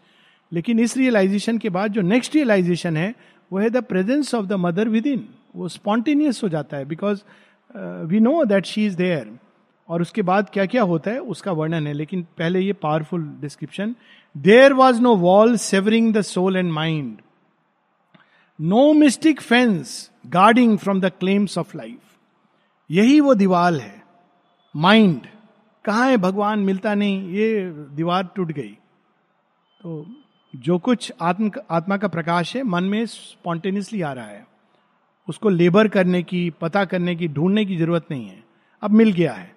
लेकिन इस रियलाइजेशन के बाद जो नेक्स्ट रियलाइजेशन है, वो है the presence of the mother within वो स्पॉन्टेनियस हो जाता है because we know that she is there और उसके बाद क्या क्या होता है, उसका वर्णन है। लेकिन पहले ये powerful description there was no wall severing the soul and mind no mystic fence guarding from the claims of life यही वो दीवार है। माइंड कहा है भगवान? मिलता नहीं। ये दीवार टूट गई। तो जो कुछ आत्म, आत्मा का प्रकाश है, मन में स्पॉन्टेनियसली आ रहा है। उसको लेबर करने की, पता करने की, ढूँढने की ज़रूरत नहीं है। अब मिल गया है।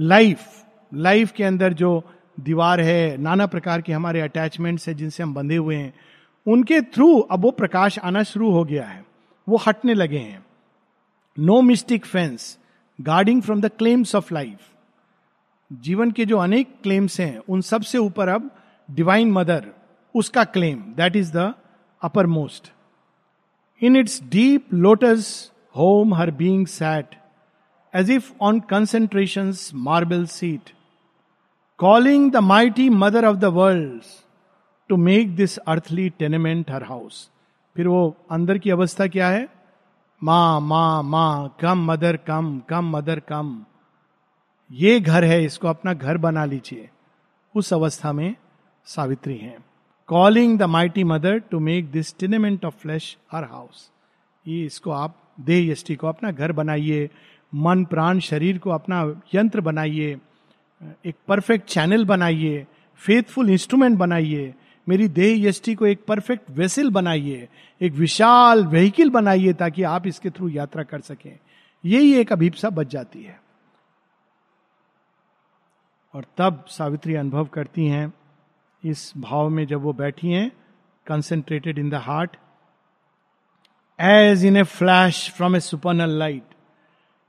लाइफ लाइफ के अंदर जो दीवार है, नाना प्रकार के हमारे अटैचमेंट्स है, जिनसे हम बंधे हुए हैं, उनके थ्रू अब वो प्रकाश आना शुरू हो गया है। वो हटने लगे हैं। No mystic fence guarding from the claims of life जीवन के जो अनेक क्लेम्स हैं, उन सबसे ऊपर अब डिवाइन मदर उसका claim that is the uppermost in its deep lotus home her being sat as if on concentration marble seat calling the mighty mother of the world to make this earthly tenement her house फिर वो अंदर की अवस्था क्या है? माँ माँ माँ, कम, मदर, कम कम, मदर, कम। ये घर है, इसको अपना घर बना लीजिए। उस अवस्था में सावित्री हैं। Calling the mighty mother to make this tenement of flesh her house ये इसको आप देह यष्टि को अपना घर बनाइए, मन प्राण शरीर को अपना यंत्र बनाइए, एक परफेक्ट चैनल बनाइए फेथफुल इंस्ट्रूमेंट बनाइए, मेरी देह यष्टि को एक परफेक्ट वेसल बनाइए, एक विशाल व्हीकिल बनाइए ताकि आप इसके थ्रू यात्रा कर सकें। यही एक अभिप्सा बच जाती है। और तब सावित्री अनुभव करती हैं इस भाव में जब वो बैठी हैं concentrated in the heart as in a flash from a supernal light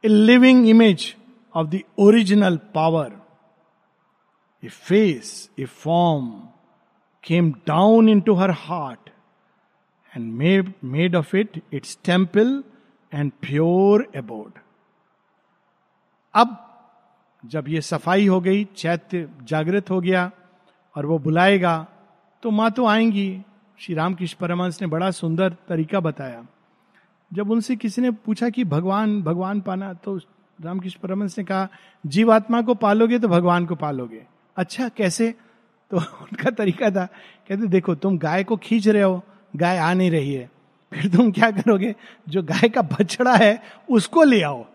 a living image of the original power a face a form came down into her heart and made made of it its temple and pure abode अब जब ये सफ़ाई हो गई, चैत्य जागृत हो गया और वो बुलाएगा तो माँ तो आएँगी। श्री रामकृष्ण परमहंस ने बड़ा सुंदर तरीका बताया। जब उनसे किसी ने पूछा कि भगवान भगवान पाना तो रामकृष्ण परमहंस ने कहा, जीवात्मा को पालोगे तो भगवान को पालोगे। अच्छा कैसे? तो उनका तरीका था, कहते, देखो, तुम गाय को खींच रहे हो, गाय आ नहीं रही है। फिर तुम क्या करोगे? जो गाय का बछड़ा है, उसको ले आओ।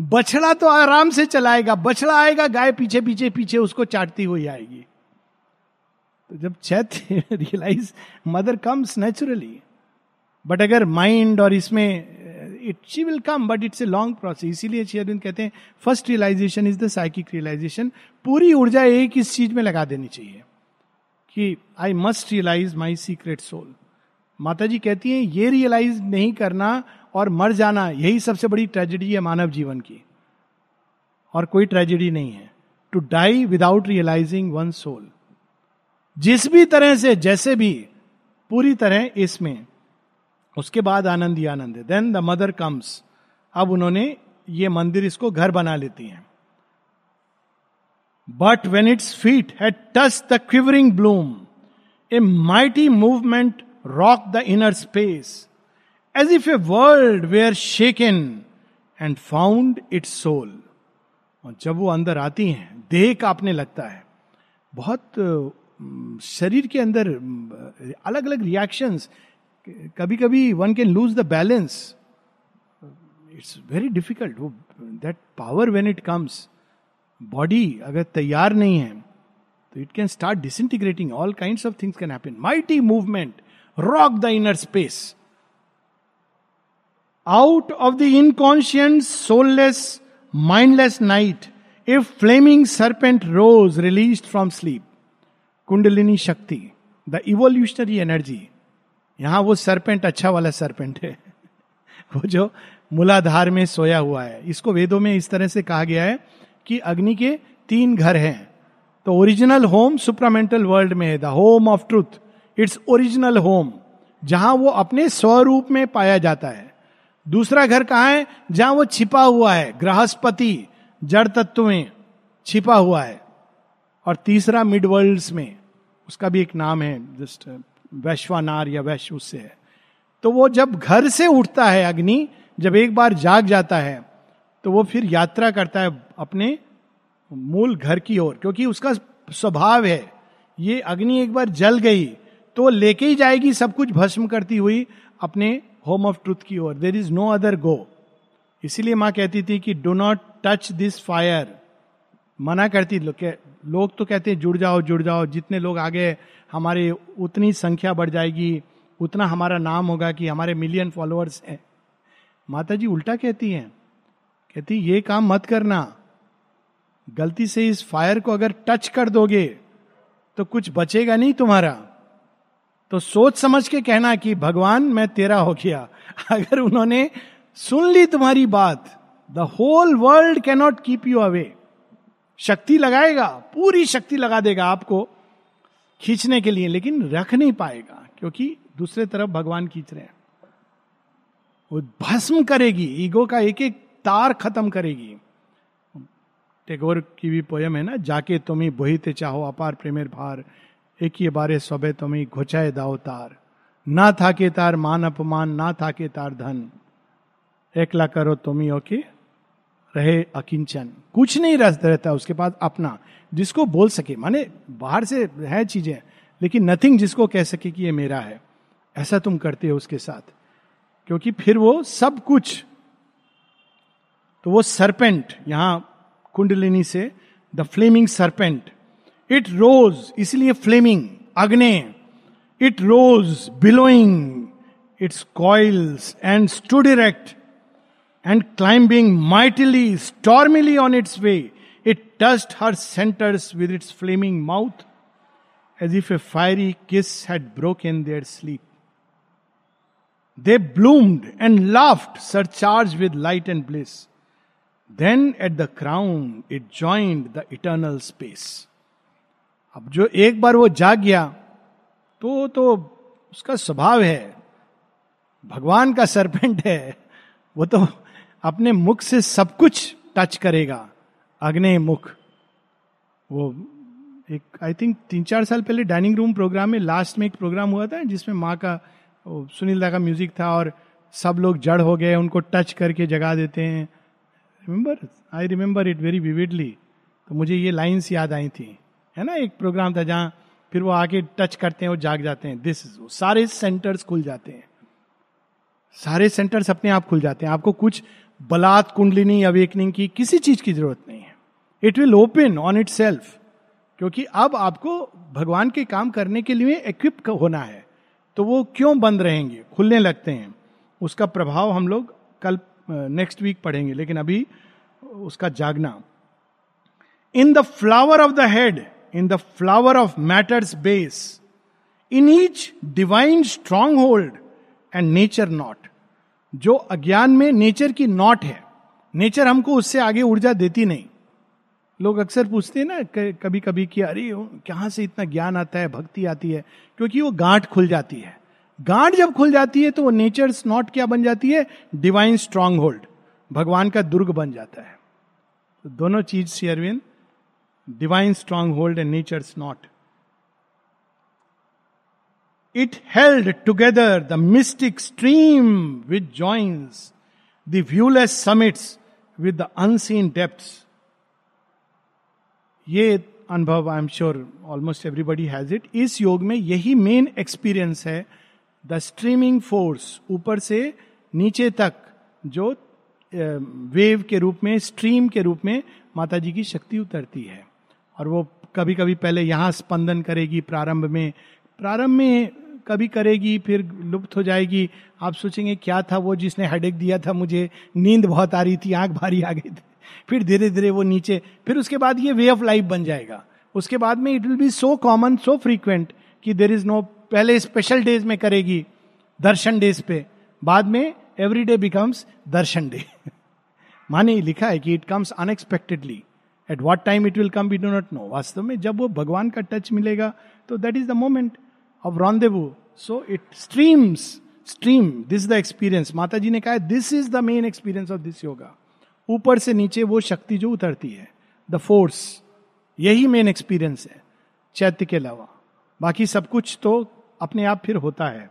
बछड़ा तो आराम से चलाएगा, बछड़ा आएगा, गाय पीछे पीछे पीछे, उसको चाटती हुई आएगी। तो जब चैत realise mother comes naturally but अगर माइंड और इसमें it she will come but it's a long process इसीलिए शेयरविंद कहते हैं first realisation is the psychic realisation पूरी ऊर्जा एक इस चीज़ में लगा देनी चाहिए कि I must realise my secret soul माता जी कहती हैं, ये रियलाइज़ नहीं करना और मर जाना यही सबसे बड़ी ट्रेजेडी है मानव जीवन की। और कोई ट्रेजेडी नहीं है। To die without realising one soul जिस भी तरह से, जैसे भी, पूरी तरह इसमें। उसके बाद आनंद ही आनंद है। देन द मदर कम्स अब उन्होंने ये मंदिर इसको घर बना लेती हैं। But when its feet had touched the quivering bloom a mighty movement rocked the inner space as if a world were shaken and found its soul और जब वो अंदर आती हैं, देह कांपने लगता है। बहुत शरीर के अंदर अलग अलग रिएक्शंस कभी कभी one can lose the balance it's very difficult वो that power when it comes body अगर तैयार नहीं है तो it can start disintegrating all kind of things can happen mighty movement rocked the inner space out of the inconscience soulless mindless night a flaming serpent rose released from sleep kundalini shakti the evolutionary energy यहाँ वो serpent अच्छा वाला serpent है। वो जो मूलाधार में सोया हुआ है। इसको वेदों में इस तरह से कहा गया है कि अग्नि के तीन घर हैं। तो ओरिजिनल होम सुप्रामेंटल वर्ल्ड में है the home of truth its original home जहाँ वो अपने स्वरूप में पाया जाता है। दूसरा घर कहा है? जहाँ वो छिपा हुआ है गृहस्पति जड़ तत्व में छिपा हुआ है। और तीसरा मिड वर्ल्ड में, उसका भी एक नाम है, जस्ट वैश्वानार या वैश्व उससे है। तो वो जब घर से उठता है अग्नि, जब एक बार जाग जाता है तो वो फिर यात्रा करता है अपने मूल घर की ओर, क्योंकि उसका स्वभाव है, ये अग्नि एक बार जल गई तो लेके ही जाएगी, सब कुछ भस्म करती हुई अपने होम ऑफ़ ट्रुथ की ओर। There is no other go इसीलिए माँ कहती थी कि do not touch this fire मना करती लोग तो कहते हैं, जुड़ जाओ जुड़ जाओ, जितने लोग आगे हमारे, उतनी संख्या बढ़ जाएगी, उतना हमारा नाम होगा कि हमारे मिलियन फॉलोअर्स हैं। माता जी उल्टा कहती हैं, कहती ये काम मत करना। गलती से इस फायर को अगर टच कर दोगे तो कुछ बचेगा नहीं तुम्हारा। तो सोच समझ के कहना कि भगवान, मैं तेरा हो गया। अगर उन्होंने सुन ली तुम्हारी बात the whole world cannot keep you away शक्ति लगाएगा, पूरी शक्ति लगा देगा आपको खींचने के लिए, लेकिन रख नहीं पाएगा, क्योंकि दूसरे तरफ़ भगवान खींच रहे हैं। वो भस्म करेगी, ईगो का एक एक तार खत्म करेगी। टेगोर की भी पोयम है ना, जाके तुम्हें बोहिते चाहो, अपार प्रेमेर भार एक ही बारे सबे तुम्हें घोचाए दाओ तार। ना था के तार मान अपमान, ना था के तार धन। एकला करो तुम्हें, ओके? रहे अकिंचन। कुछ नहीं रहता उसके पास अपना, जिसको बोल सके। माने बाहर से है चीज़ें, लेकिन नथिंग जिसको कह सके कि ये मेरा है। ऐसा तुम करते हो उसके साथ। क्योंकि फिर वो सब कुछ तो वो सरपेंट यहाँ कुंडलिनी से the flaming serpent it rose इसलिए फ्लेमिंग अग्ने it rose billowing its coils and stood erect and climbing mightily stormily on its way it touched her centres with its flaming mouth as if a fiery kiss had broke in their sleep They bloomed and laughed, surcharged with light and bliss. Then at the crown it joined the eternal space. अब जो एक बार वो जाग गया तो तो उसका स्वभाव है भगवान का सरपेंट है वो तो अपने मुख से सब कुछ टच करेगा। अग्नि मुख। वो एक आई थिंक तीन चार साल पहले डाइनिंग रूम प्रोग्राम में लास्ट में एक प्रोग्राम हुआ था, जिसमें माँ का सुनील दा का म्यूज़िक था और सब लोग जड़ हो गए, उनको टच करके जगा देते हैं। Remember I remember it very vividly तो मुझे ये लाइन्स याद आई थी। है ना? एक प्रोग्राम था जहाँ फिर वो आके टच करते हैं और जाग जाते हैं। दिस इज़ सारे सेंटर्स खुल जाते हैं। सारे सेंटर्स अपने आप खुल जाते हैं। आपको कुछ बलात्, कुंडलिनी, अवेकनिंग की किसी चीज़ की ज़रूरत नहीं है। It will open on itself क्योंकि अब आपको भगवान के काम करने के लिए इक्विप होना है। तो वो क्यों बंद रहेंगे? खुलने लगते हैं। उसका प्रभाव हम लोग कल नेक्स्ट वीक पढ़ेंगे, लेकिन अभी उसका जागना। In the flower of the head in the flower of matter's base in each divine stronghold and nature knot जो अज्ञान में नेचर की नॉट है। नेचर हमको उससे आगे ऊर्जा देती नहीं। लोग अक्सर पूछते हैं ना कभी कभी कि, अरे, कहाँ से इतना ज्ञान आता है, भक्ति आती है? क्योंकि वो गांठ खुल जाती है। गांठ जब खुल जाती है तो वो नेचर नॉट क्या बन जाती है? डिवाइन स्ट्रांग होल्ड भगवान का दुर्ग बन जाता है। तो दोनों चीज़ Aurobindo, divine stronghold and nature knot. It held together the mystic stream which joins the viewless summits with the unseen depths ये अनुभव I am sure almost everybody has it इस योग में यही मेन एक्सपीरियंस है द स्ट्रीमिंग फोर्स ऊपर से नीचे तक, जो वेव के रूप में स्ट्रीम के रूप में माता जी की शक्ति उतरती है। और वो कभी कभी पहले यहाँ स्पंदन करेगी प्रारंभ में। प्रारंभ में कभी करेगी, फिर लुप्त हो जाएगी। आप सोचेंगे, क्या था वो जिसने हेडेक दिया था? मुझे नींद बहुत आ रही थी, आँख भारी आ गई थी। फिर धीरे धीरे वो नीचे, फिर उसके बाद ये वे ऑफ़ लाइफ बन जाएगा। उसके बाद में it will be so common so frequent कि देर इज़ नो पहले स्पेशल डेज़ में करेगी, दर्शन डेज़ पे। बाद में every day becomes darshan day माने लिखा है कि it comes unexpectedly at what time it will come we do not know वास्तव में जब वो भगवान का टच मिलेगा तो that is the moment of rendezvous so it streams stream this the experience माता जी ने कहा this is the main experience of this yoga ऊपर से नीचे वो शक्ति जो उतरती है द फोर्स यही मेन एक्सपीरियंस है चैत्य के अलावा बाकी सब कुछ तो अपने आप फिर होता है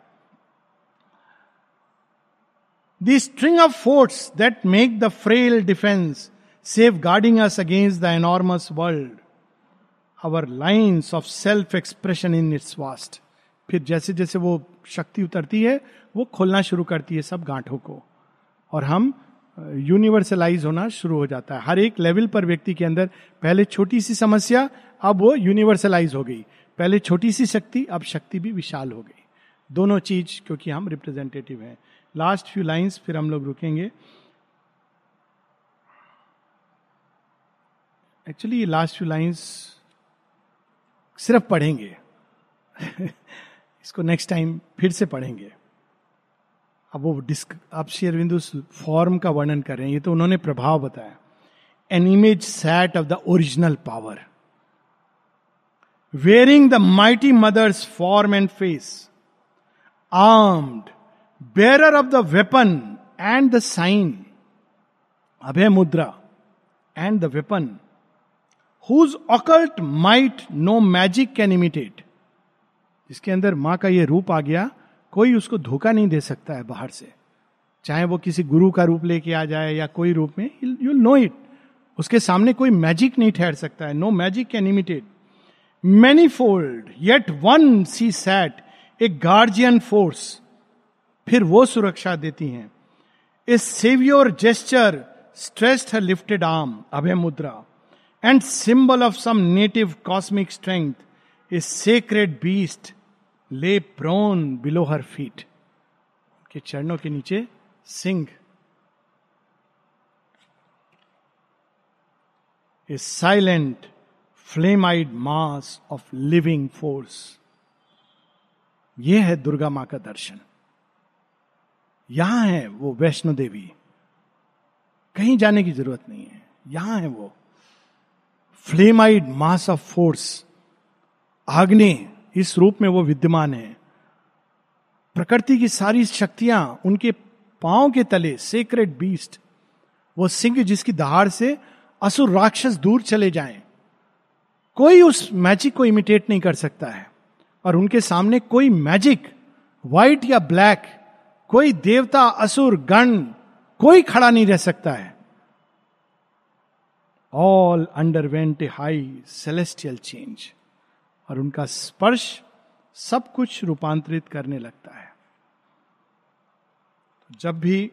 the string of forts that make the frail defence safeguarding us against the enormous world our lines of self expression in its vast फिर जैसे जैसे वो शक्ति उतरती है, वो खोलना शुरू करती है सब गांठों को। और हम यूनिवर्सलाइज होना शुरू हो जाता है। हर एक लेवल पर व्यक्ति के अंदर पहले छोटी सी समस्या, अब वो यूनिवर्सलाइज हो गई। पहले छोटी सी शक्ति, अब शक्ति भी विशाल हो गई। दोनों चीज़ क्योंकि हम रिप्रेजेंटेटिव हैं। लास्ट फ्यू लाइंस फिर हम लोग रुकेंगे। एक्चुअली ये लास्ट फ्यू लाइंस सिर्फ़ पढ़ेंगे। इसको नेक्स्ट टाइम फिर से पढ़ेंगे। अब वो डिस्क अब शेरविंदु फॉर्म का वर्णन कर रहे हैं, ये तो उन्होंने प्रभाव बताया। An image sat of the original power wearing the mighty mother's form and face armed bearer of the weapon and the sign abhaya mudra and the weapon whose occult might no magic can imitate जिसके अंदर माँ का ये रूप आ गया, कोई उसको धोखा नहीं दे सकता है बाहर से। चाहे वो किसी गुरु का रूप लेके आ जाए या कोई रूप में यू नो इट उसके सामने कोई मैजिक नहीं ठहर सकता है। No magic can imitate manifold yet one see sat a guardian force फिर वो सुरक्षा देती हैं। A saviour gesture stressed her lifted arm abhaya mudra and symbol of some native cosmic strength a sacred beast lay prone below her feet के चरणों के नीचे Singh. A silent flame eyed mass of living force यह है दुर्गा माँ का दर्शन। यहाँ है वो वैष्णो देवी। कहीं जाने की ज़रूरत नहीं है। यहाँ है वो। फ्लेमाइड मास ऑफ़ फोर्स आग्ने इस रूप में वो विद्यमान है। प्रकृति की सारी शक्तियाँ उनके पाँव के तले सेक्रेट बीस्ट वो सिंह जिसकी दहाड़ से असुर राक्षस दूर चले जाएँ। कोई उस मैजिक को इमिटेट नहीं कर सकता है। और उनके सामने कोई मैजिक व्हाइट या ब्लैक कोई देवता, असुर, गण, कोई खड़ा नहीं रह सकता है। All under went a high celestial change और उनका स्पर्श सब कुछ रूपांतरित करने लगता है। जब भी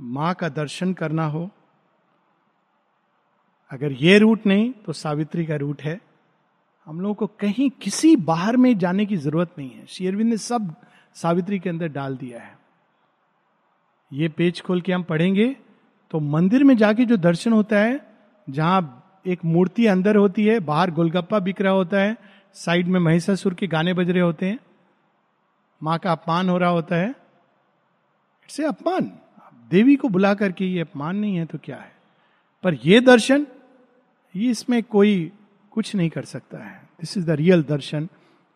माँ का दर्शन करना हो, अगर ये रूट नहीं तो सावित्री का रूट है। हम लोगों को कहीं किसी बाहर में जाने की ज़रूरत नहीं है। शेरविंद ने सब सावित्री के अंदर डाल दिया है। ये पेज खोल के हम पढ़ेंगे तो मंदिर में जाके जो दर्शन होता है, जहाँ एक मूर्ति अंदर होती है, बाहर गोलगप्पा बिक रहा होता है साइड में महिषासुर के गाने बज रहे होते हैं। माँ का अपमान हो रहा होता है। इट्स ए अपमान। देवी को बुला करके ये अपमान नहीं है तो क्या है? पर ये दर्शन, ये इसमें कोई कुछ नहीं कर सकता है। This is the real darshan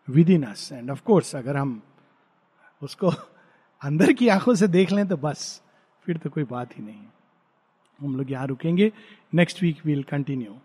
within us and of course अगर हम उसको अंदर की आँखों से देख लें तो बस, फिर तो कोई बात ही नहीं। हम लोग यहाँ रुकेंगे। Next week will continue